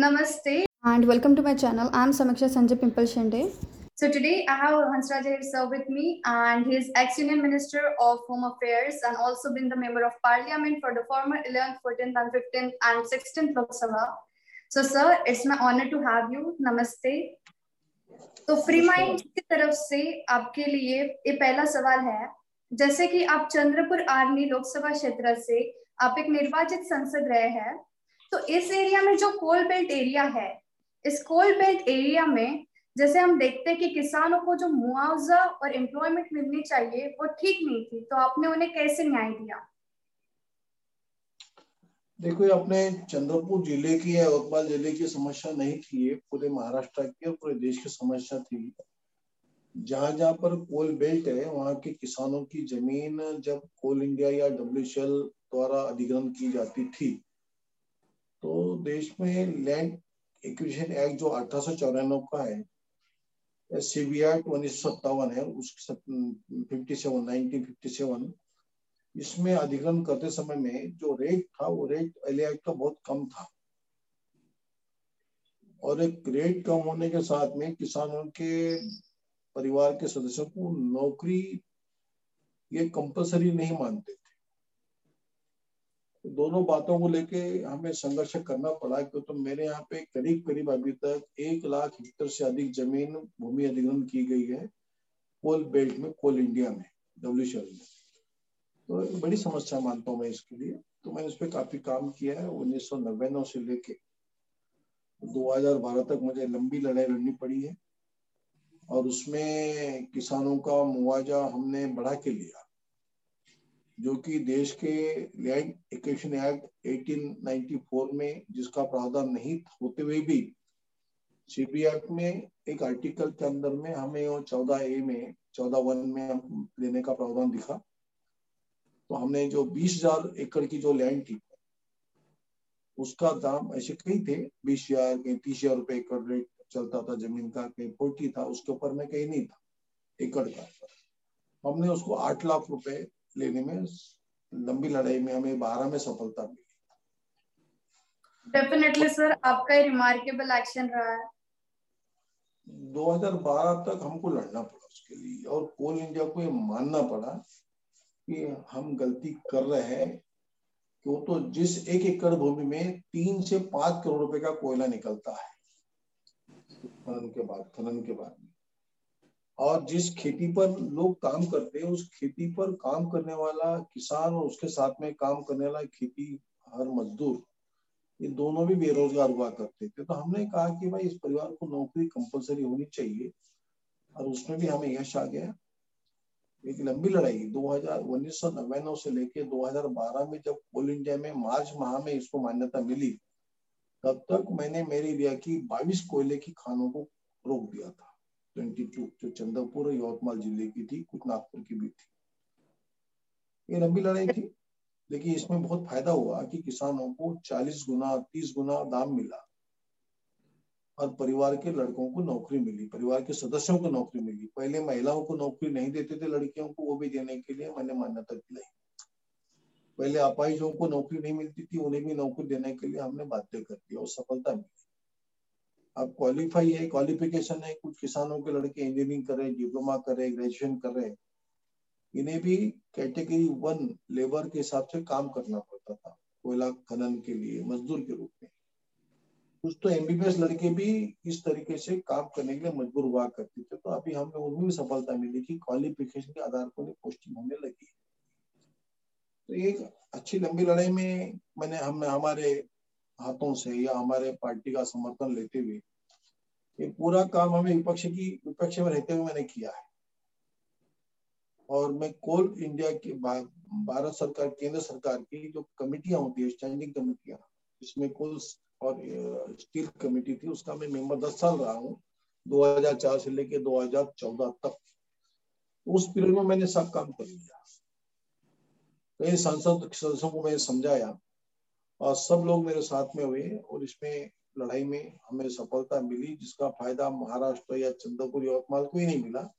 Namaste. and welcome to my channel. I'm Samiksha Sanjay Pimple Shende. So today I have Hansraj sir with me, and he's ex-Union Minister of Home Affairs and also been the member of Parliament for the former 11th, 14th, and 15th and 16th Lok Sabha. So sir, it's my honor to have you. Namaste. तो free mind की तरफ़ से आपके लिए ये पहला सवाल है जैसे कि आप चंद्रपुर आर्मी लोकसभा क्षेत्र से आप एक निर्वाचित संसद रहे हैं तो इस एरिया में जो कोल बेल्ट एरिया है, इस कोल बेल्ट एरिया में जैसे हम देखते हैं कि किसानों को जो मुआवजा और एम्प्लॉयमेंट मिलनी चाहिए, वो ठीक नहीं थी तो आपने उन्हें कैसे न्याय दिया? देखो, ये अपने चंद्रपुर ज़िले की या यवतमाल ज़िले की समस्या नहीं थी, ये पूरे महाराष्ट्र की और पूरे देश की समस्या थी। जहाँ जहाँ पर कोल बेल्ट है, वहाँ के किसानों की ज़मीन जब कोल इंडिया या डब्ल्यूएचएल द्वारा अधिग्रहण की जाती थी तो देश में लैंड एक्विजिशन एक्ट जो अठारह सौ चौरानवे का है सीबीआई उन्नीस सौ सत्तावन है, उस fifty seven nineteen fifty seven, इसमें अधिग्रहण करते समय में जो रेट था, वो रेट एल का बहुत कम था। और एक रेट कम होने के साथ में किसानों के परिवार के सदस्यों को नौकरी ये कंपलसरी नहीं मानते। दोनों बातों को लेके हमें संघर्ष करना पड़ा, क्योंकि तो मेरे यहाँ पे करीब करीब अभी तक एक लाख हेक्टर से अधिक ज़मीन भूमि अधिग्रहण की गई है, कोल बेल्ट में, कोल इंडिया में डब्ल्यू में। तो बड़ी समस्या मानता हूँ मैं इसके लिए। तो मैंने इस पर काफ़ी काम किया है, उन्नीस सौ नब्बे से लेके 2012 तक मुझे लंबी लड़ाई लड़नी पड़ी है। और उसमें किसानों का मुआवजा हमने बढ़ा के लिया। जो कि देश के लैंड एक्वेशन एक्ट 1894 में जिसका प्रावधान नहीं होते हुए भी सीपी एक्ट में एक आर्टिकल के अंदर में हमें चौदह ए में, चौदह वन में हम लेने का प्रावधान दिखा। तो हमने जो बीस हज़ार एकड़ की जो लैंड थी, उसका दाम ऐसे कई थे। बीस हज़ार, कहीं तीस हज़ार रुपए एकड़ रेट चलता था, ज़मीन का, कहीं फोर्टी था, उसके ऊपर में कहीं नहीं था एकड़ का। हमने उसको आठ लाख रुपए लेने में लंबी लड़ाई में हमें बारह में सफलता मिली। डेफिनेटली सर आपका रिमार्केबल एक्शन रहा है। 2012 तक हमको लड़ना पड़ा उसके लिए और कोल इंडिया को ये मानना पड़ा कि हम गलती कर रहे हैं। कि वो तो जिस एक एकड़ भूमि में तीन से पाँच करोड़ रुपए का कोयला निकलता है खनन के बाद खनन के बाद और जिस खेती पर लोग काम करते हैं, उस खेती पर काम करने वाला किसान और उसके साथ में काम करने वाला खेती हर मजदूर, ये दोनों भी बेरोजगार हुआ करते थे। तो हमने कहा कि भाई, इस परिवार को नौकरी कंपलसरी होनी चाहिए और उसमें भी हमें यश आ गया। एक लंबी लड़ाई, दो हज़ार, उन्नीस सौ से लेके 2012 में जब कोल इंडिया में मार्च माह में इसको मान्यता मिली, तब तक मैंने मेरे एरिया की 22 कोयले की खानों को रोक दिया था। ट्वेंटी टू, जो चंद्रपुर और यवतमाल ज़िले की थी, कुछ नागपुर की भी थी। ये लंबी लड़ाई थी। लेकिन इसमें बहुत फ़ायदा हुआ कि किसानों को 40 गुना 30 गुना दाम मिला और परिवार के लड़कों को नौकरी मिली, परिवार के सदस्यों को नौकरी मिली। पहले महिलाओं को नौकरी नहीं देते थे लड़कियों को, वो भी देने के लिए मैंने मान्यता दिलाई पहले अपाहिजों को नौकरी नहीं मिलती थी, उन्हें भी नौकरी देने के लिए हमने बाध्य कर दिया और सफलता मिली। अब क्वालिफाई है क्वालिफिकेशन है, कुछ किसानों के लड़के इंजीनियरिंग कर रहे हैं डिप्लोमा कर रहे ग्रेजुएशन कर रहे इन्हें भी कैटेगरी वन लेबर के हिसाब से काम करना पड़ता था, कोयला खनन के लिए, मजदूर के रूप में। कुछ तो एमबीबीएस लड़के भी इस तरीके से काम करने के लिए मजबूर हुआ करते थे तो अभी हमें उनमें भी सफलता मिली कि क्वालिफिकेशन के आधार पर पोस्टिंग होने लगी। तो एक अच्छी लंबी लड़ाई में मैंने, हम, हमारे हाथों से या हमारे पार्टी का समर्थन लेते हुए ये पूरा काम हमें विपक्ष की, विपक्ष में रहते हुए मैंने किया है। और मैं कोल इंडिया की भारत सरकार, केंद्र सरकार की जो कमिटियाँ होती है, स्टैंडिंग कमिटियाँ इसमें कोल और स्टील कमेटी थी, उसका मैं मेंबर दस साल रहा हूँ 2004 से लेके 2014 तक। उस पीरियड में मैंने सब काम कर लिया। कई सांसद सदस्यों को मैंने समझाया और सब लोग मेरे साथ में हुए और इसमें लड़ाई में हमें सफलता मिली, जिसका फ़ायदा महाराष्ट्र या चंद्रपुर यवतमाल को ही नहीं मिला।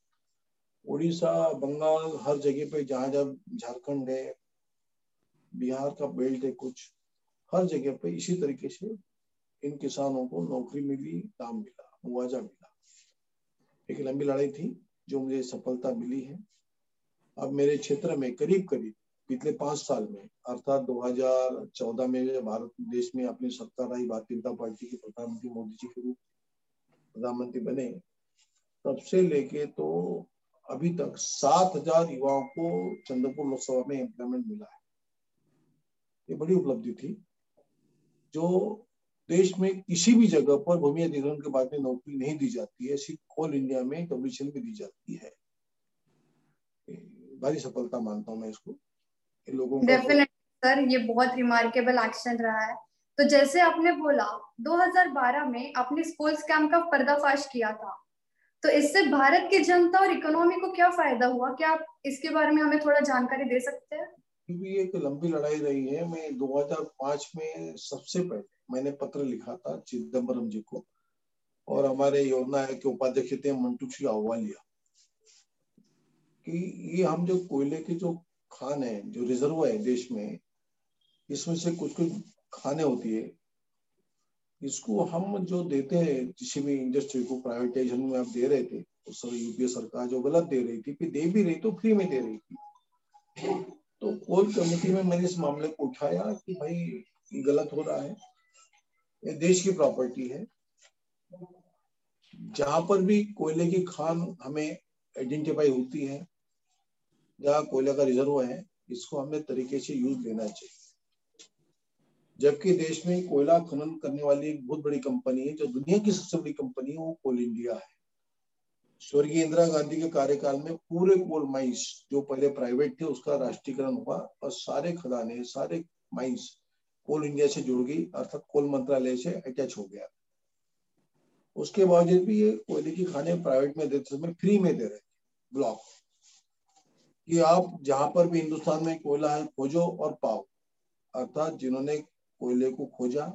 उड़ीसा बंगाल हर जगह पे जहाँ जब झारखंड है, बिहार का बेल्ट है कुछ, हर जगह पे इसी तरीके से इन किसानों को नौकरी मिली काम मिला, मुआवजा मिला। एक लंबी लड़ाई थी जो मुझे सफलता मिली है। अब मेरे क्षेत्र में करीब करीब पिछले पाँच साल में, अर्थात 2014 में भारत देश में अपनी सरकार आई भारतीय जनता पार्टी के प्रधानमंत्री मोदी जी के रूप प्रधानमंत्री बने, तब से लेके तो अभी तक सात हज़ार युवाओं को चंद्रपुर लोकसभा में एम्प्लॉयमेंट मिला है। ये बड़ी उपलब्धि थी, जो देश में किसी भी जगह पर भूमि अधिग्रहण के बाद में नौकरी नहीं दी जाती है, सिर्फ़ ऑल इंडिया में डब्ल्यूएचएल में दी जाती है। भारी सफलता मानता हूँ मैं इसको। लोगों को सर ये बहुत रिमार्केबल एक्शन रहा है। तो जैसे आपने बोला 2012 में आपने स्कूल स्कैम का पर्दाफाश किया था। तो इससे भारत की जनता और इकोनॉमी को क्या फ़ायदा हुआ? क्या आप इसके बारे में हमें थोड़ा जानकारी दे सकते हैं? क्योंकि एक लंबी लड़ाई रही है। मैं 2005 में सबसे पहले मैंने पत्र लिखा था चिदम्बरम जी को और हमारे योजना के उपाध्यक्ष थे मंटू श्री अहवालिया कि ये हम जो कोयले के जो खान है जो रिज़र्व है देश में, इसमें से कुछ कुछ खाने होती है। इसको हम जो देते हैं, किसी भी इंडस्ट्री को प्राइवेटाइजेशन में आप दे रहे थे तो सर यूपीए सरकार जो गलत दे रही थी फिर दे भी रही तो फ्री में दे रही थी। तो कोर कमेटी में मैंने इस मामले को उठाया कि भाई, ये गलत हो रहा है। ये देश की प्रॉपर्टी है। जहाँ पर भी कोयले की खान हमें आइडेंटिफाई होती है जहाँ कोयला का रिज़र्व है, इसको हमें तरीके से यूज़ लेना चाहिए। जबकि देश में कोयला खनन करने वाली एक बहुत बड़ी कंपनी है, जो दुनिया की सबसे बड़ी कंपनी है, वो कोल इंडिया है। स्वर्गीय इंदिरा गांधी के कार्यकाल में पूरे कोल माइंस जो पहले प्राइवेट थे, उसका राष्ट्रीयकरण हुआ और सारे खदाने, सारे माइंस कोल इंडिया से जुड़ गई, अर्थात कोल मंत्रालय से अटैच हो गया। उसके बावजूद भी ये कोयले की खाने प्राइवेट में देते समय फ्री में दे रहे ब्लॉक कि आप जहाँ पर भी हिंदुस्तान में कोयला है खोजो और पाओ अर्थात जिन्होंने कोयले को खोजा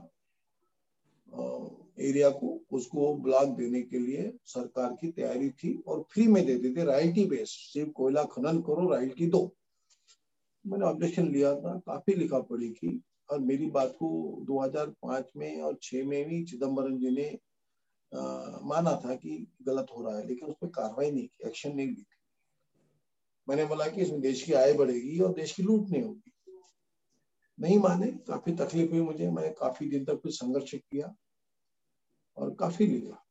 एरिया को उसको ब्लॉक देने के लिए सरकार की तैयारी थी और फ्री में देते थे। राइल्टी बेस सिर्फ़ कोयला खनन करो राइल्टी दो। मैंने ऑब्जेक्शन लिया था काफ़ी लिखा पड़ी थी। और मेरी बात को 2005 में और 6 में भी चिदम्बरम जी ने आ, माना था कि गलत हो रहा है लेकिन उस पर कार्रवाई नहीं की एक्शन नहीं ली मैंने बोला कि इसमें देश की आय बढ़ेगी और देश की लूट नहीं होगी। नहीं माने, काफ़ी तकलीफ़ हुई मुझे, मैंने काफ़ी दिन तक कुछ संघर्ष किया और काफ़ी लिखा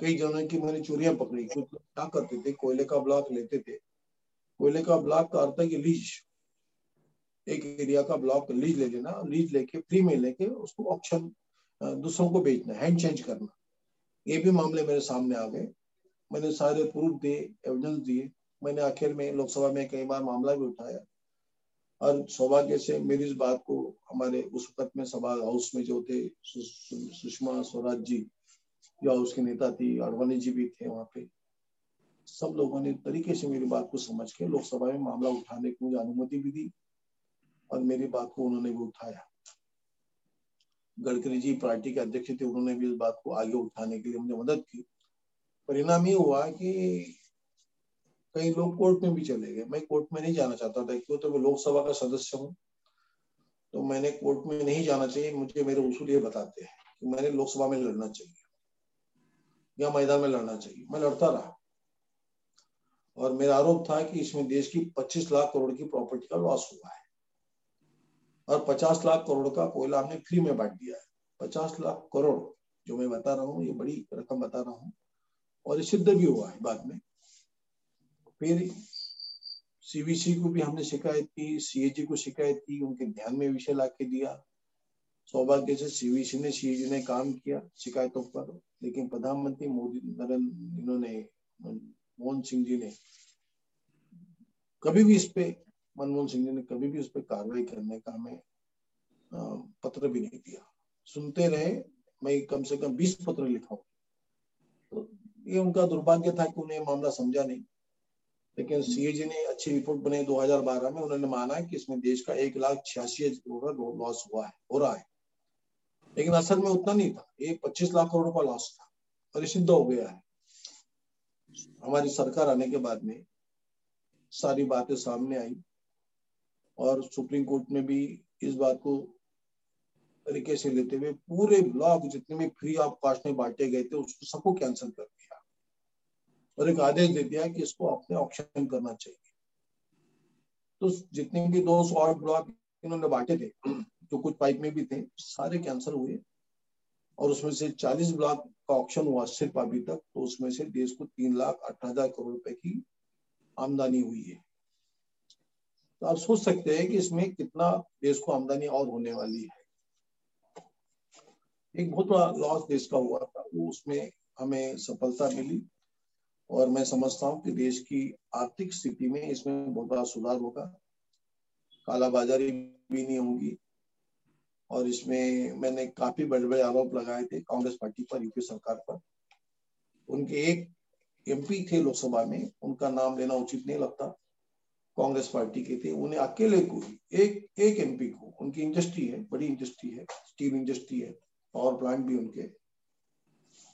कई जनों की मैंने चोरियाँ पकड़ी, कुछ क्या करते थे, कोयले का ब्लॉक लेते थे। कोयले का ब्लॉक का अर्थ है कि लीज। एक एरिया का ब्लॉक लीज ले लेना, लीज लेके, फ्री में लेके उसको ऑप्शन दूसरों को बेचना हैंड चेंज करना। ये भी मामले मेरे सामने आ गए। मैंने सारे प्रूफ दिए एविडेंस दिए। मैंने आखिर में लोकसभा में कई बार मामला भी उठाया। और सौभाग्य से मेरी इस बात को हमारे उस वक्त में सभा हाउस में जो थे सुषमा स्वराज जी, जो हाउस की नेता थी अडवाणी जी भी थे वहाँ पे, सब लोगों ने तरीके से मेरी बात को समझ के लोकसभा में मामला उठाने की मुझे अनुमति भी दी और मेरी बात को उन्होंने भी उठाया। गडकरी जी पार्टी के अध्यक्ष थे, उन्होंने भी इस बात को आगे उठाने के लिए मुझे मदद की। परिणाम ये हुआ कि कई लोग कोर्ट में भी चले गए। मैं कोर्ट में नहीं जाना चाहता था, क्यों? तो मैं लोकसभा का सदस्य हूँ। तो मैंने कोर्ट में नहीं जाना चाहिए, मुझे मेरे उसूल ये बताते हैं कि मैंने लोकसभा में लड़ना चाहिए या मैदान में लड़ना चाहिए। मैं लड़ता रहा। और मेरा आरोप था कि इसमें देश की 25 लाख करोड़ की प्रॉपर्टी का लॉस हुआ है। और 50 लाख करोड़ का कोयला हमने फ्री में बांट दिया है। 50 लाख करोड़, जो मैं बता रहा हूँ, ये बड़ी रकम बता रहा हूँ, और ये सिद्ध भी हुआ है बाद में। फिर सीबीसी को भी हमने शिकायत की सीएजी को शिकायत की, उनके ध्यान में विषय ला के दिया। सौभाग्य से सीबीसी ने सीएजी ने काम किया शिकायतों पर, लेकिन प्रधानमंत्री मोदी, नरेंद्र, इन्होंने, मनमोहन सिंह जी ने कभी भी इस पे, मनमोहन सिंह जी ने कभी भी उस पर कार्रवाई करने का हमें पत्र भी नहीं दिया। सुनते रहे, मैं कम से कम बीस पत्र लिखा तो ये उनका दुर्भाग्य था कि उन्हें मामला समझा नहीं। लेकिन सीएजी ने अच्छी रिपोर्ट बनाई 2012 में। उन्होंने माना कि इसमें देश का एक लाख छियासी करोड़ का लॉस हुआ है, हो रहा है। लेकिन असल में उतना नहीं था। ये 25 लाख करोड़ का लॉस था और सिद्ध हो गया है। हमारी सरकार आने के बाद में सारी बातें सामने आई और सुप्रीम कोर्ट ने भी इस बात को तरीके से लेते हुए पूरे ब्लॉक जितने भी फ्री ऑफ़ कॉस्ट में बांटे गए थे, उसको सबको कैंसिल कर और एक आदेश दे दिया कि इसको अपने ऑप्शन करना चाहिए। तो जितने भी दो सौ आठ ब्लॉक इन्होंने बांटे थे, जो कुछ पाइप में भी थे, सारे कैंसिल हुए। और उसमें से 40 ब्लॉक का ऑप्शन हुआ सिर्फ़ अभी तक तो उसमें से देश को तीन लाख अठारह हज़ार करोड़ रुपए की आमदनी हुई है। तो आप सोच सकते हैं कि इसमें कितना देश को आमदनी और होने वाली है। एक बहुत बड़ा लॉस देश का हुआ था, वो उसमें हमें सफलता मिली। और मैं समझता हूँ कि देश की आर्थिक स्थिति में इसमें बहुत बड़ा सुधार होगा। कालाबाजारी भी नहीं होगी। और इसमें मैंने काफ़ी बड़े बड़े आरोप लगाए थे कांग्रेस पार्टी पर, यूपी सरकार पर। उनके एक एमपी थे लोकसभा में, उनका नाम लेना उचित नहीं लगता। कांग्रेस पार्टी के थे। उन्हें अकेले को, एक एक एमपी को, उनकी इंडस्ट्री है, बड़ी इंडस्ट्री है, स्टील इंडस्ट्री है, पावर प्लांट भी उनके।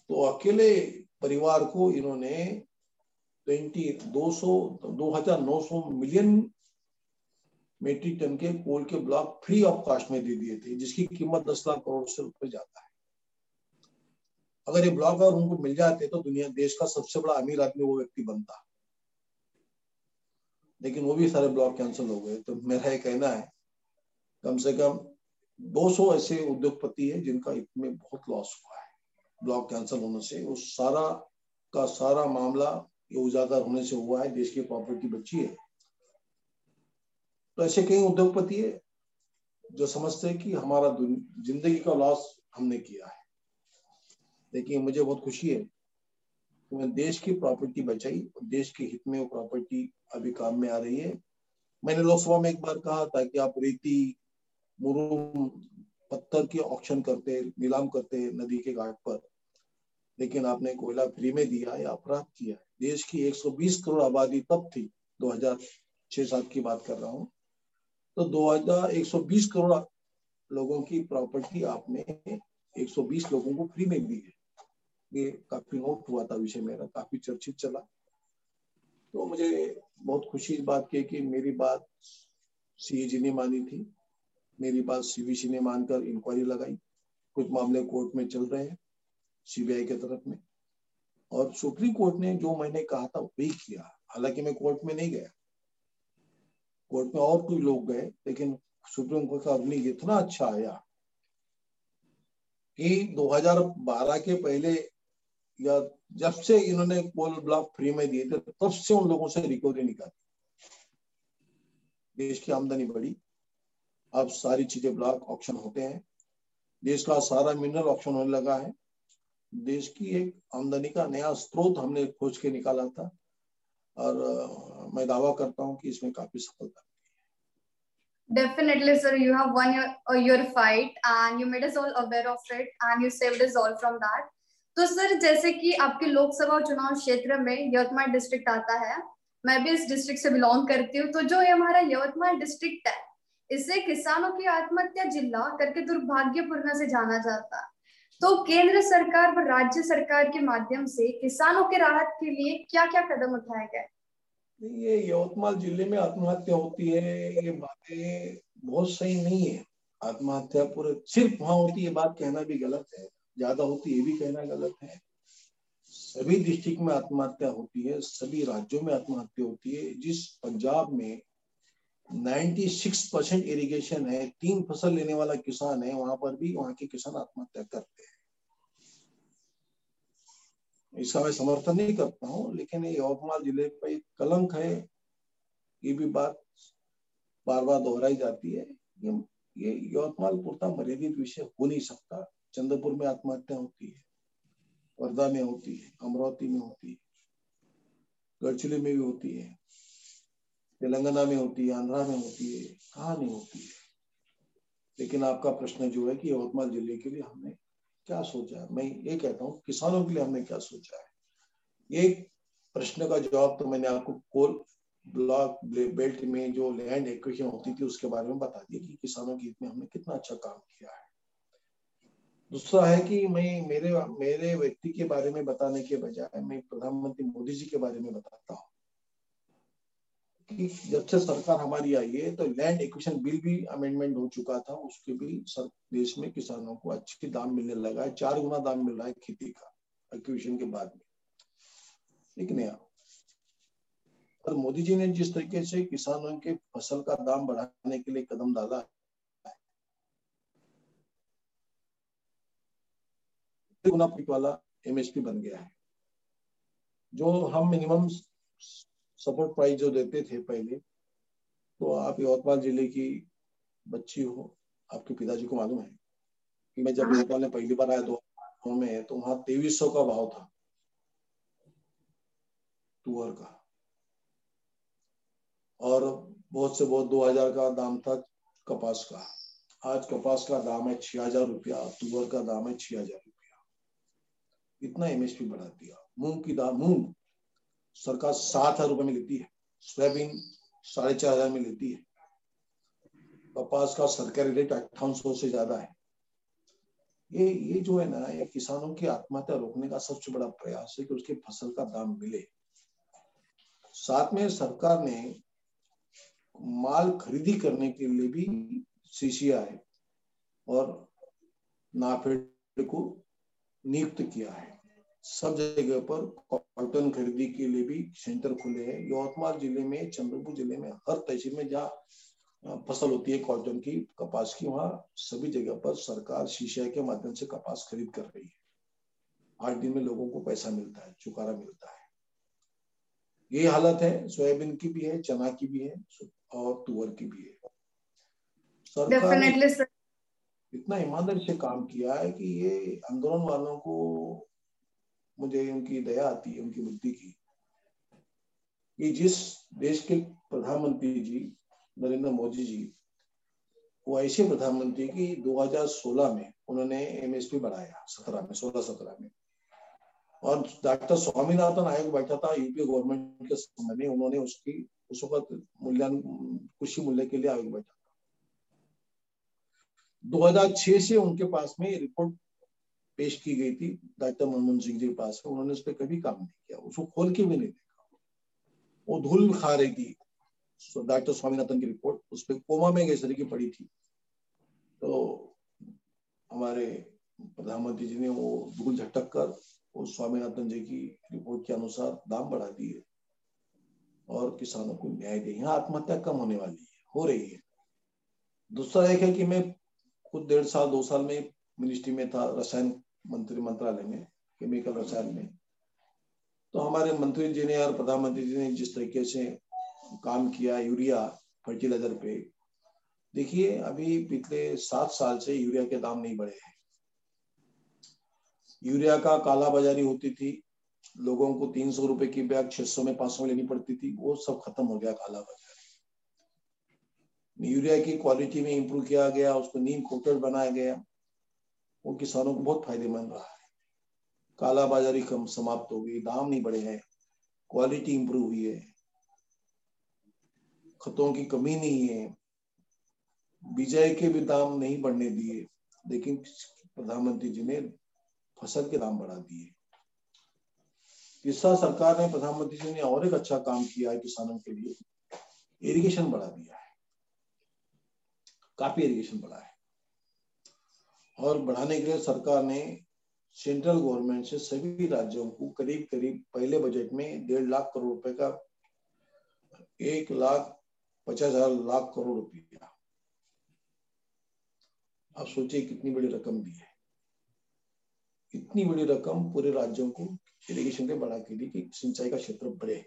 तो अकेले परिवार को इन्होंने ट्वेंटी दो सौ, दो हज़ार नौ सौ मिलियन मेट्रिक टन के कोल के ब्लॉक फ्री ऑफ़ कॉस्ट में दे दिए थे, जिसकी कीमत दस लाख करोड़ से ऊपर जाता है। अगर ये ब्लॉक अगर उनको मिल जाते तो दुनिया, देश का सबसे बड़ा अमीर आदमी वो व्यक्ति बनता। लेकिन वो भी सारे ब्लॉक कैंसिल हो गए। तो मेरा ये कहना है, कम से कम 200 ऐसे उद्योगपति है जिनका इसमें बहुत लॉस हुआ। ब्लॉक कैंसिल होने से, वो सारा का सारा मामला ये उजागर होने से हुआ है, देश की प्रॉपर्टी बची है। तो ऐसे कई उद्योगपति है जो समझते हैं कि हमारा ज़िंदगी का लॉस हमने किया है। लेकिन मुझे बहुत खुशी है कि मैं देश की प्रॉपर्टी बचाई और देश के हित में वो प्रॉपर्टी अभी काम में आ रही है। मैंने लोकसभा में एक बार कहा था कि आप रेती, मुरुम, पत्थर की ऑक्शन करते, नीलाम करते नदी के घाट पर। लेकिन आपने कोयला फ्री में दिया या अपराध किया। देश की 120 करोड़ आबादी तब थी 2006 सात की बात कर रहा हूँ। तो 2000 120 करोड़ लोगों की प्रॉपर्टी आपने 120 लोगों को फ्री में दी है। ये काफ़ी नोट हुआ था विषय मेरा, काफ़ी चर्चित चला। तो मुझे बहुत खुशी इस बात की कि मेरी बात सी जी ने मानी थी। मेरी बात सीबीसी ने मानकर इंक्वायरी लगाई। कुछ मामले कोर्ट में चल रहे हैं। सीबीआई के तरफ़ में। और सुप्रीम कोर्ट ने जो मैंने कहा था, वही किया। हालाँकि मैं कोर्ट में नहीं गया। कोर्ट में और कोई लोग गए, लेकिन सुप्रीम कोर्ट का रुलिंग इतना अच्छा आया कि 2012 के पहले या जब से इन्होंने कोल ब्लॉक फ्री में दिए थे, तब से उन लोगों से रिकवरी निकाली। देश की आमदनी बढ़ी। अब सारी चीज़ें ब्लॉक ऑप्शन होते हैं। देश का सारा मिनरल ऑप्शन होने लगा है। देश की एक आमदनी का नया स्रोत हमने खोज के निकाला था और मैं दावा करता हूँ कि इसमें काफ़ी सफलता Definitely, sir. You have won your uh, your fight, and you made us all aware of it, and you saved us all from that. तो सर जैसे कि आपके लोकसभा चुनाव क्षेत्र में यवतमाल डिस्ट्रिक्ट आता है मैं भी इस डिस्ट्रिक्ट से बिलोंग करती हूँ तो जो ये हमारा यवतमाल डिस्ट्रिक्ट है इसे किसानों की आत्महत्या जिला करके दुर्भाग्यपूर्ण से जाना जाता है तो केंद्र सरकार व राज्य सरकार के माध्यम से किसानों के राहत के लिए क्या क्या कदम उठाए गए? ये यवतमाल ज़िले में आत्महत्या होती है, ये बातें बहुत सही नहीं है। आत्महत्या पूरे सिर्फ़ वहाँ होती है बात कहना भी गलत है। ज़्यादा होती है, ये भी कहना गलत है। सभी डिस्ट्रिक्ट में आत्महत्या होती है, सभी राज्यों में आत्महत्या होती है। जिस पंजाब में 96 परसेंट इरिगेशन है, तीन फ़सल लेने वाला किसान है, वहाँ पर भी वहाँ के किसान आत्महत्या करते हैं। इसका मैं समर्थन नहीं करता हूँ, लेकिन यवतमाल ज़िले पर एक कलंक है, ये भी बात बार बार दोहराई जाती है। ये ये यवतमाल पुरता मर्यादित विषय हो नहीं सकता। चंद्रपुर में आत्महत्या होती है, वर्धा में होती है, अमरावती में होती है गढ़चिली में भी होती है। तेलंगाना में होती है, आंध्रा में होती है, कहा नहीं होती है। लेकिन आपका प्रश्न जो है कि यवतमाल ज़िले के लिए हमने क्या सोचा है? मैं ये कहता हूँ, किसानों के लिए हमने क्या सोचा है? एक प्रश्न का जवाब तो मैंने आपको कोल ब्लॉक, बेल्ट में जो लैंड एक्विशन होती थी उसके बारे में बता दिया कि किसानों के हित में हमने कितना अच्छा काम किया है। दूसरा है कि मैं, मेरे मेरे व्यक्ति के बारे में बताने के बजाय मैं प्रधानमंत्री मोदी जी के बारे में बताता हूँ। कि जब से सरकार हमारी आई है तो लैंड एक्विशन बिल भी अमेंडमेंट हो चुका था, उसके भी सर, देश में किसानों को अच्छी दाम मिलने लगा है, चार गुना दाम मिल रहा है खेती का एक्विशन के बाद में। एक नया और मोदी जी ने जिस तरीके से किसानों के फ़सल का दाम बढ़ाने के लिए कदम डाला गुना वाला एमएसपी बन गया है, जो हम मिनिमम सपोर्ट प्राइस जो देते थे पहले तो आप यवतमाल ज़िले की बच्ची हो आपके पिताजी को मालूम है कि मैं जब यवतमाल में पहली बार आया दो में तो वहाँ तेईस सौ का भाव था टूअर का। और बहुत से बहुत दो हज़ार का दाम था कपास का। आज कपास का दाम है छह हज़ार रुपया तुअर का दाम है छह हज़ार रुपया। इतना एमएसपी बढ़ा दिया। मूंग की दाम मूंग सरकार सात हज़ार रुपए में लेती है। सोयाबीन साढ़े चार हज़ार में लेती है। कपास का सरकारी रेट अट्ठावन सौ से ज़्यादा है। ये ये जो है ना, ये किसानों की आत्महत्या रोकने का सबसे बड़ा प्रयास है कि उसके फ़सल का दाम मिले। साथ में सरकार ने माल खरीदी करने के लिए भी सीसीआई और नाफेड को नियुक्त किया है। सब जगह पर कॉटन खरीदी के लिए भी सेंटर खुले हैं। यवतमाल ज़िले में चंद्रपुर ज़िले में हर तहसील में जहाँ फ़सल होती है कॉटन की कपास की वहाँ सभी जगह पर सरकार शीशे के माध्यम से कपास खरीद कर रही है। आठ दिन में लोगों को पैसा मिलता है चुकारा मिलता है। ये हालत है सोयाबीन की भी है चना की भी है और तुअर की भी है। सरकार इतना ईमानदारी से काम किया है कि ये आंदोलन वालों को मुझे उनकी दया आती है, उनकी बुद्धि की। कि जिस देश के प्रधानमंत्री जी, नरेंद्र मोदी जी, वो ऐसे प्रधानमंत्री की 2016 में उन्होंने एमएसपी बढ़ाया, सत्रह में, सोलह सत्रह में। और डॉक्टर स्वामीनाथन आयोग बैठा था यूपीए गवर्नमेंट के समय में उन्होंने उसकी, उस वक्त मूल्यांकन, कृषि मूल्य के लिए आयोग बैठा था। 2006 से उनके पास में रिपोर्ट पेश की गई थी डॉक्टर मनमोहन सिंह जी के पास उन्होंने उस पर कभी काम नहीं किया। उसको खोल के भी नहीं देखा। वो धूल खा रही थी। डॉक्टर स्वामीनाथन की रिपोर्ट, उस पर कोमा में गैसरी की पड़ी थी। तो हमारे प्रधानमंत्री जी ने वो धूल झटक कर उस स्वामीनाथन जी की रिपोर्ट के अनुसार दाम बढ़ा दिए और किसानों को न्याय दिए यहाँ आत्महत्या कम होने वाली है, हो रही है। दूसरा एक है कि मैं खुद डेढ़ साल, दो साल में मिनिस्ट्री में था, रसायन मंत्री मंत्रालय में केमिकल रसायन में। तो हमारे मंत्री जी ने और प्रधानमंत्री जी ने जिस तरीके से काम किया, यूरिया फर्टिलाइज़र पे, देखिए, अभी पिछले सात साल से यूरिया के दाम नहीं बढ़े हैं। यूरिया का काला बाजारी होती थी, लोगों को तीन सौ रुपए की बैग छह सौ में पाँच सौ में लेनी पड़ती थी, वो सब खत्म हो गया काला बाजारी यूरिया की क्वालिटी में इंप्रूव किया गया, उसको नीम कोटेड बनाया गया। वो किसानों को बहुत फ़ायदेमंद रहा है। काला बाजारी कम समाप्त हो गई, दाम नहीं बढ़े हैं क्वालिटी इंप्रूव हुई है। खतों की कमी नहीं है बिजाई के भी दाम नहीं बढ़ने दिए, लेकिन प्रधानमंत्री जी ने फ़सल के दाम बढ़ा दिए। तीसरा सरकार ने, प्रधानमंत्री जी ने और एक अच्छा काम किया है किसानों के लिए इरिगेशन बढ़ा दिया है। काफ़ी इरिगेशन बढ़ा है। और बढ़ाने के लिए सरकार ने सेंट्रल गवर्नमेंट से सभी राज्यों को करीब करीब पहले बजट में डेढ़ लाख करोड़ रुपए का एक लाख पचास हज़ार लाख करोड़ रुपया। आप सोचिए कितनी बड़ी रकम दी है। इतनी बड़ी रकम पूरे राज्यों को इरिगेशन के बढ़ा के दी कि सिंचाई का क्षेत्र बढ़े।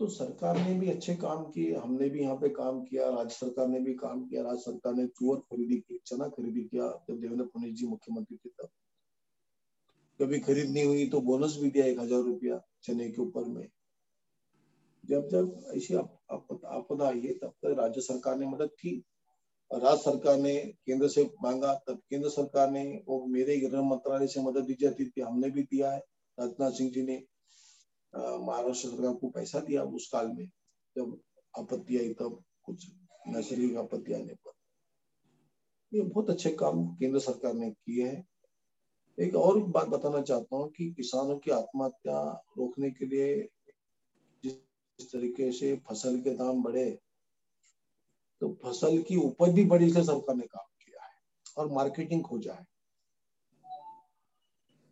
तो सरकार ने भी अच्छे काम किए, हमने भी यहाँ पे काम किया, राज्य सरकार ने भी काम किया, राज्य सरकार ने तुअर खरीदी की, चना खरीदी किया, जब देवेंद्र फडणवीस जी मुख्यमंत्री थे तब। कभी खरीद नहीं हुई तो बोनस भी दिया एक हज़ार रुपया चने के ऊपर में। जब जब ऐसी आपदा आई है, तब तक राज्य सरकार ने मदद की राज्य सरकार ने केंद्र से मांगा, तब केंद्र सरकार ने वो मेरे गृह मंत्रालय से मदद दी जाती थी, हमने भी दिया है, राजनाथ सिंह जी ने। महाराष्ट्र सरकार को पैसा दिया उस काल में, जब आपत्ति आई तब कुछ नैसर्गिक आपत्ति आने पर। ये बहुत अच्छे काम केंद्र सरकार ने किए हैं। एक और बात बताना चाहता हूँ कि किसानों की आत्महत्या रोकने के लिए जिस तरीके से फ़सल के दाम बढ़े तो फ़सल की उपज भी बढ़ी इसलिए सरकार ने काम किया है और मार्केटिंग खोजा है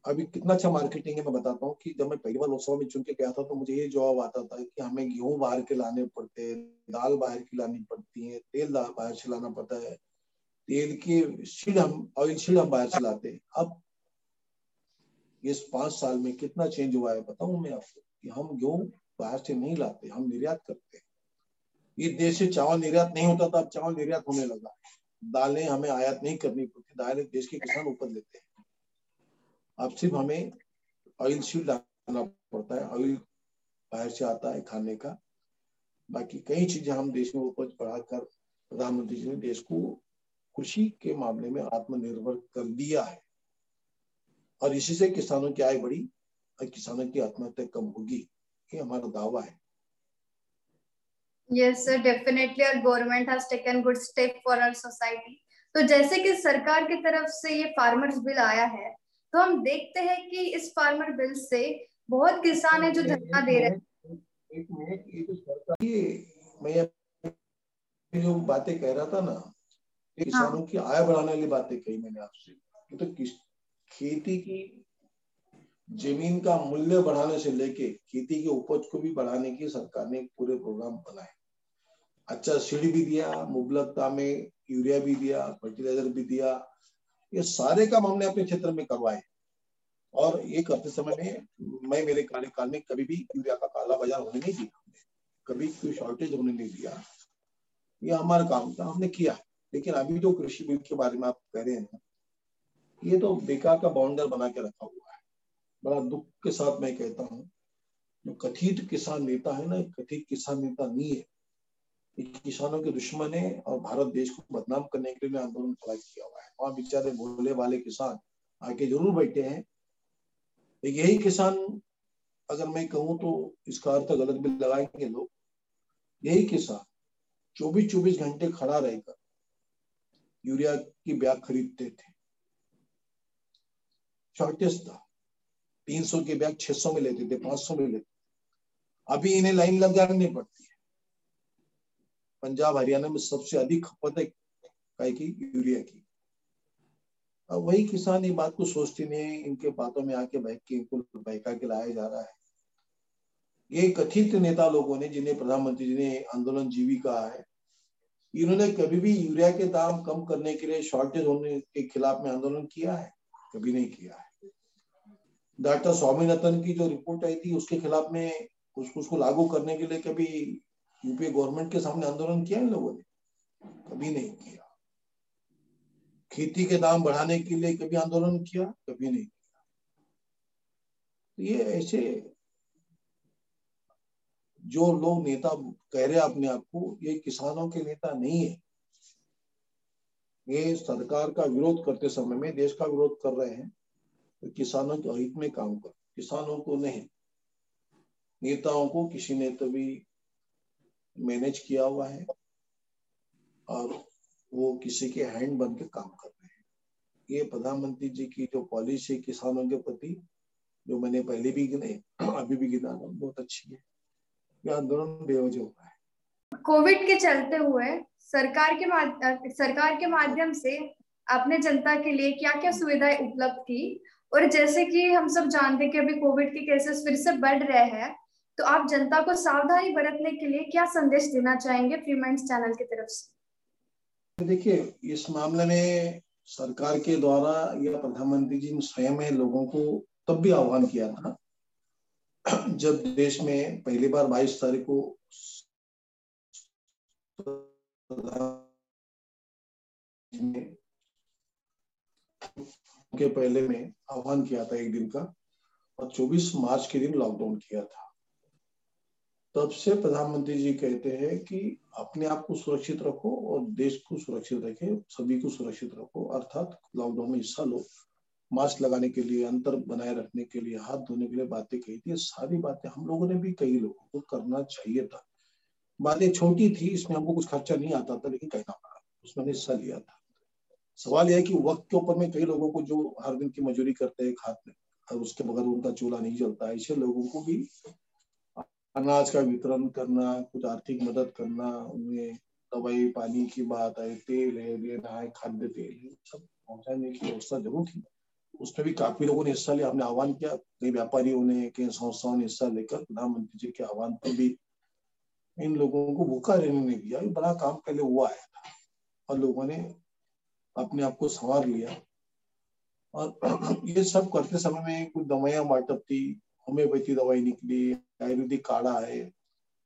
अभी कितना अच्छा मार्केटिंग है, मैं बताता हूँ कि जब मैं पहली बार लोकसभा में चुन के गया था तो मुझे ये जवाब आता था कि हमें गेहूँ बाहर के लाने पड़ते हैं, दाल बाहर की लानी पड़ती है, तेल बाहर से लाना पड़ता है, तेल की शीड हम ऑयल शीड हम बाहर से लाते हैं। अब इस पाँच साल में कितना चेंज हुआ है, बताऊ मैं आपको कि हम गेहूँ बाहर से नहीं लाते, हम निर्यात करते हैं। ये देश से चावल निर्यात नहीं होता था, अब चावल निर्यात होने लगा दालें हमें आयात नहीं करनी पड़ती, दालें देश के किसान ऊपर लेते हैं। अब सिर्फ़ हमें ऑयल शीट लाना पड़ता है ऑयल बाहर से आता है खाने का। बाकी कई चीज़ें हम देश में उपज बढ़ाकर प्रधानमंत्री जी ने देश को कृषि के मामले में आत्मनिर्भर कर दिया है। और इसी से किसानों की आय बढ़ी और किसानों की आत्महत्या कम होगी ये हमारा दावा है। Yes, sir, definitely our government has taken good step for our society. तो जैसे कि सरकार की तरफ़ से ये फार्मर्स बिल आया है तो हम देखते हैं कि इस फार्मर बिल से बहुत किसान है जो धरना दे रहे हैं एक मिनट ये तो मैं जो बातें कह रहा था ना किसानों हाँ। की आय बढ़ाने वाली बातें कही मैंने आपसे तो किस खेती की ज़मीन का मूल्य बढ़ाने से लेके खेती की उपज को भी बढ़ाने की सरकार ने पूरे प्रोग्राम बनाए अच्छा सीढ़ी भी दिया मुबलकता में यूरिया भी दिया फर्टिलाइज़र भी दिया ये सारे काम हमने अपने क्षेत्र में करवाए। और ये करते समय में मैं मेरे कार्यकाल में कभी भी यूरिया का काला बाज़ार होने नहीं दिया। कभी कोई शॉर्टेज होने नहीं दिया। ये हमारा काम था, हमने किया। लेकिन अभी जो कृषि बिल के बारे में आप कह रहे हैं, ये तो बेकार का बाउंडर बना के रखा हुआ है। बड़ा दुख के साथ मैं कहता हूँ, जो कथित किसान नेता है ना, कथित किसान नेता नहीं है। किसानों के दुश्मन है और भारत देश को बदनाम करने के लिए आंदोलन खड़ा किया हुआ है। वहाँ बेचारे भोले वाले किसान आके ज़रूर बैठे हैं। यही किसान, अगर मैं कहूँ तो इसका अर्थ गलत भी लगाएँगे लोग। यही किसान चौबीस चौबीस घंटे खड़ा रहकर यूरिया की ब्याग खरीदते थे। शॉर्टेज था। तीन सौ के बैग छह सौ में लेते थे, पाँच सौ में लेते अभी इन्हें लाइन लगानी पड़ती है। पंजाब हरियाणा में सबसे अधिक खपत है काय की? यूरिया की। अब वही किसान ये बात को सोचते नहीं इनके बातों में आके बहक के इनको बहका के लाया जा रहा है। ये कथित नेता लोगों ने, जिन्हें प्रधानमंत्री जी ने आंदोलन जीवी कहा है, इन्होंने कभी भी यूरिया के दाम कम करने के लिए शॉर्टेज होने के खिलाफ में आंदोलन किया है? कभी नहीं किया है। डॉक्टर स्वामीनाथन की जो रिपोर्ट आई थी, उसके खिलाफ में उसको उसको लागू करने के लिए कभी यूपीए गवर्नमेंट के सामने आंदोलन किया इन लोगों ने? कभी नहीं किया। खेती के दाम बढ़ाने के लिए कभी आंदोलन किया? कभी नहीं किया। तो ये ऐसे जो लोग नेता कह रहे अपने आप को, ये किसानों के नेता नहीं है। ये सरकार का विरोध करते समय में, देश का विरोध कर रहे हैं तो किसानों के हित में काम कर। किसानों को नहीं। नेताओं को, किसी ने तभी मैनेज किया हुआ है और वो किसी के हैंड बन के काम कर रहे हैं। ये प्रधानमंत्री जी की जो पॉलिसी किसानों के प्रति, जो मैंने पहले भी गिने, अभी भी गिना, बहुत अच्छी है। ये आंदोलन बेवजह हुआ है। कोविड के चलते हुए सरकार के माध्यम सरकार के माध्यम से आपने जनता के लिए क्या क्या सुविधाएँ उपलब्ध की और जैसे कि हम सब जानते हैं कि अभी कोविड के केसेस फिर से बढ़ रहे हैं तो आप जनता को सावधानी बरतने के लिए क्या संदेश देना चाहेंगे फ्रीमेंट्स चैनल की तरफ़ से? देखिए, इस मामले में सरकार के द्वारा या प्रधानमंत्री जी ने स्वयं लोगों को तब भी आह्वान किया था, जब देश में पहली बार 22 तारीख को के पहले में आह्वान किया था एक दिन का और 24 मार्च के दिन लॉकडाउन किया था। तब से प्रधानमंत्री जी कहते हैं कि अपने आप को सुरक्षित रखो और देश को सुरक्षित रखे, सभी को सुरक्षित रखो, अर्थात लॉकडाउन में हिस्सा लो। मास्क लगाने के लिए, अंतर बनाए रखने के लिए, हाथ धोने के लिए बातें कही थी। सारी बातें हम लोगों ने भी कई लोगों को करना चाहिए था। बातें छोटी थी, इसमें हमको कुछ खर्चा नहीं आता था, लेकिन कहना पड़ा। उसमें हिस्सा लिया था। सवाल यह है कि वक्त के ऊपर में कई लोगों को जो हर दिन की मजूरी करते हैं खाते और उसके बगैर उनका चूल्हा नहीं चलता ऐसे लोगों को भी अनाज का वितरण करना, कुछ आर्थिक मदद करना, उन्हें दवाई, पानी की बात है तेल है लेना है खाद्य तेल है सब पहुँचाने की व्यवस्था ज़रूर थी उसमें भी काफ़ी लोगों ने हिस्सा लिया, हमने आह्वान किया, कई व्यापारियों ने, कई संस्थाओं ने हिस्सा लेकर प्रधानमंत्री जी के आह्वान पर भी इन लोगों को भूखा रहने नहीं दिया। बड़ा काम पहले हुआ है था और लोगों ने अपने आप को संवार लिया। और ये सब करते समय में कुछ दवाइयाँ बांटप थी होम्योपैथी दवाई निकली, आयुर्वेदिक काढ़ा है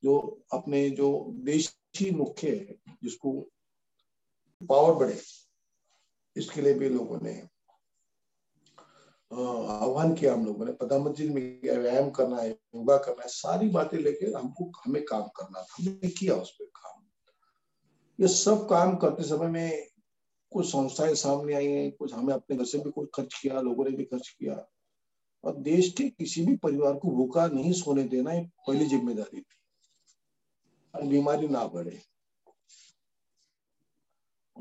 जो अपने जो देशी नुस्खे है, जिसको पावर बढ़े, इसके लिए भी लोगों ने आह्वान किया हम लोगों ने। प्रधानमंत्री में व्यायाम करना है, योगा करना है, सारी बातें लेके हमको, हमें काम करना था, हमने किया उस पर काम। ये सब काम करते समय में कुछ संस्थाएँ सामने आई हैं, कुछ हमें अपने घर से भी कुछ खर्च किया, लोगों ने भी खर्च किया। और देश के किसी भी परिवार को भूखा नहीं सोने देना एक पहली ज़िम्मेदारी थी। और बीमारी ना बढ़े।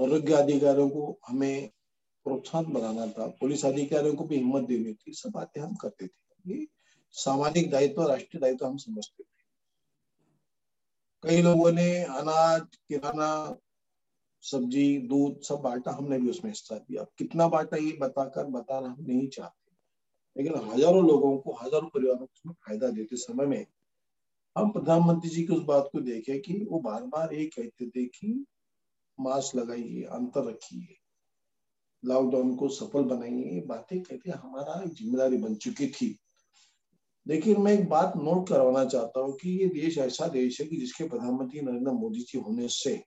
आरोग्य अधिकारियों को हमें प्रोत्साहन बनाना था। पुलिस अधिकारियों को भी हिम्मत देनी थी। सब बातें हम करते थे। ये सामाजिक दायित्व राष्ट्रीय दायित्व हम समझते थे। कई लोगों ने अनाज, किराना, सब्ज़ी, दूध, सब बांटा हमने भी उसमें हिस्सा दिया। कितना बांटा ये बताकर बताना हम नहीं चाहते। लेकिन हज़ारों लोगों को, हज़ारों परिवारों को उसमें फ़ायदा देते समय में हम प्रधानमंत्री जी की उस बात को देखे कि वो बार बार ये कहते थे कि मास्क लगाइए, अंतर रखिए, लॉकडाउन को सफल बनाइए, ये बातें कहते हमारा ज़िम्मेदारी बन चुकी थी। लेकिन मैं एक बात नोट करवाना चाहता हूँ कि ये देश ऐसा देश है कि जिसके प्रधानमंत्री नरेंद्र मोदी जी होने से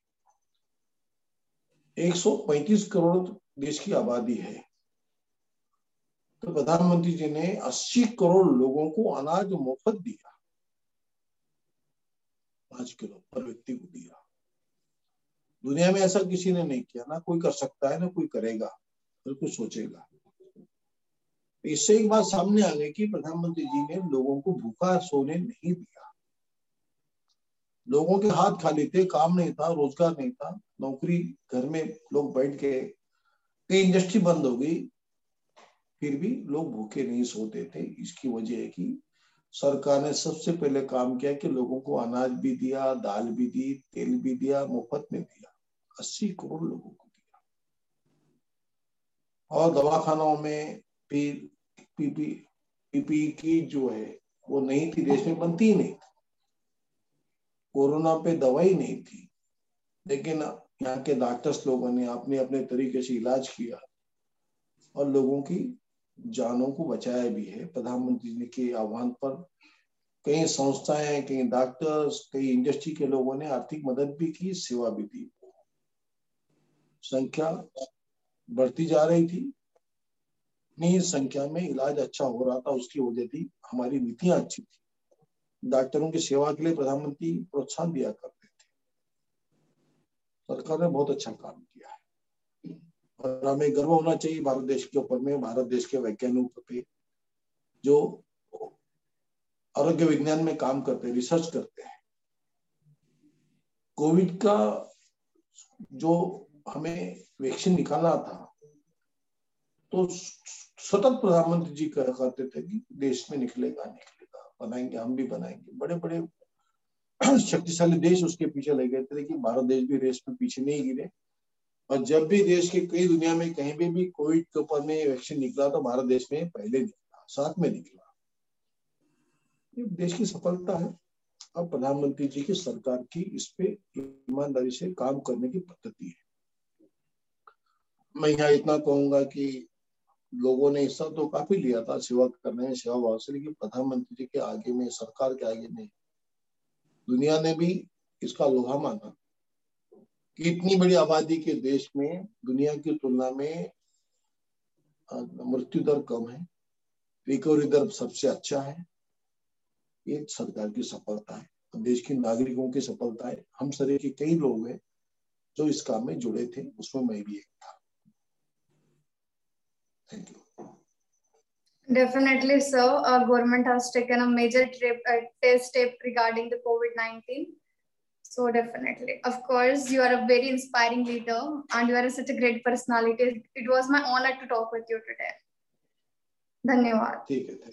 135 करोड़ देश की आबादी है। तो प्रधानमंत्री जी ने 80 करोड़ लोगों को अनाज मुफ़्त दिया। पाँच किलो पर व्यक्ति को दिया। दुनिया में ऐसा किसी ने नहीं किया ना, कोई कर सकता है ना, कोई करेगा कुछ सोचेगा। इससे एक बात सामने आ गई कि प्रधानमंत्री जी ने लोगों को भूखा सोने नहीं दिया। लोगों के हाथ खाली थे, काम नहीं था, रोज़गार नहीं था, नौकरी घर में लोग बैठ के कई इंडस्ट्री बंद हो गई फिर भी लोग भूखे नहीं सोते थे। इसकी वजह है कि सरकार ने सबसे पहले काम किया कि लोगों को अनाज भी दिया, दाल भी दी, तेल भी दिया, मुफ़्त में दिया। अस्सी करोड़ लोगों को दिया। और दवाखानों में फिर पीपी पीपी की जो है, वो नहीं थी, देश में बनती ही नहीं थी। कोरोना पे दवाई नहीं थी। लेकिन यहाँ के डॉक्टर्स लोगों ने अपने अपने तरीके से इलाज किया और लोगों की जानों को बचाया भी है। प्रधानमंत्री जी के आह्वान पर कई संस्थाएँ कई डॉक्टर्स कई इंडस्ट्री के लोगों ने आर्थिक मदद भी की, सेवा भी दी। संख्या बढ़ती जा रही थी। इतनी संख्या में इलाज अच्छा हो रहा था, उसकी वजह थी हमारी नीतियाँ अच्छी थी। डॉक्टरों की सेवा के लिए प्रधानमंत्री प्रोत्साहन दिया करते थे। सरकार ने बहुत अच्छा काम किया। और हमें गर्व होना चाहिए भारत देश के ऊपर में, भारत देश के वैज्ञानिकों पे, जो आरोग्य विज्ञान में काम करते हैं रिसर्च करते हैं। कोविड का जो हमें वैक्सीन निकालना था तो सतत प्रधानमंत्री जी कह करते थे कि देश में निकलेगा निकलेगा, बनाएँगे, हम भी बनाएँगे। बड़े बड़े शक्तिशाली देश उसके पीछे लग गए थे लेकिन भारत देश भी रेस में पीछे नहीं गिरे। और जब भी देश के कई दुनिया में कहीं भी भी कोविड के ऊपर में वैक्सीन निकला तो भारत देश में पहले निकला, साथ में निकला। ये देश की सफलता है। अब प्रधानमंत्री जी की सरकार की इस पे ईमानदारी से काम करने की पद्धति है। मैं यहाँ इतना कहूँगा कि लोगों ने हिस्सा तो काफ़ी लिया था, सेवा करने में सेवा भाव से, लेकिन प्रधानमंत्री जी के आगे में, सरकार के आगे में दुनिया ने भी इसका लोहा माना इतनी बड़ी आबादी के देश में दुनिया की तुलना में मृत्यु दर कम है रिकवरी दर सबसे अच्छा है ये सरकार की सफलता है देश के नागरिकों की सफलता है हम सरे के कई लोग हैं जो इस काम में जुड़े थे उसमें मैं भी एक था thank you Definitely, sir. Our government has taken a major trip, uh, test step regarding the COVID-19. So definitely, of course, you are a very inspiring leader, and you are such a great personality. It was my honor to talk with you today. धन्यवाद ठीक है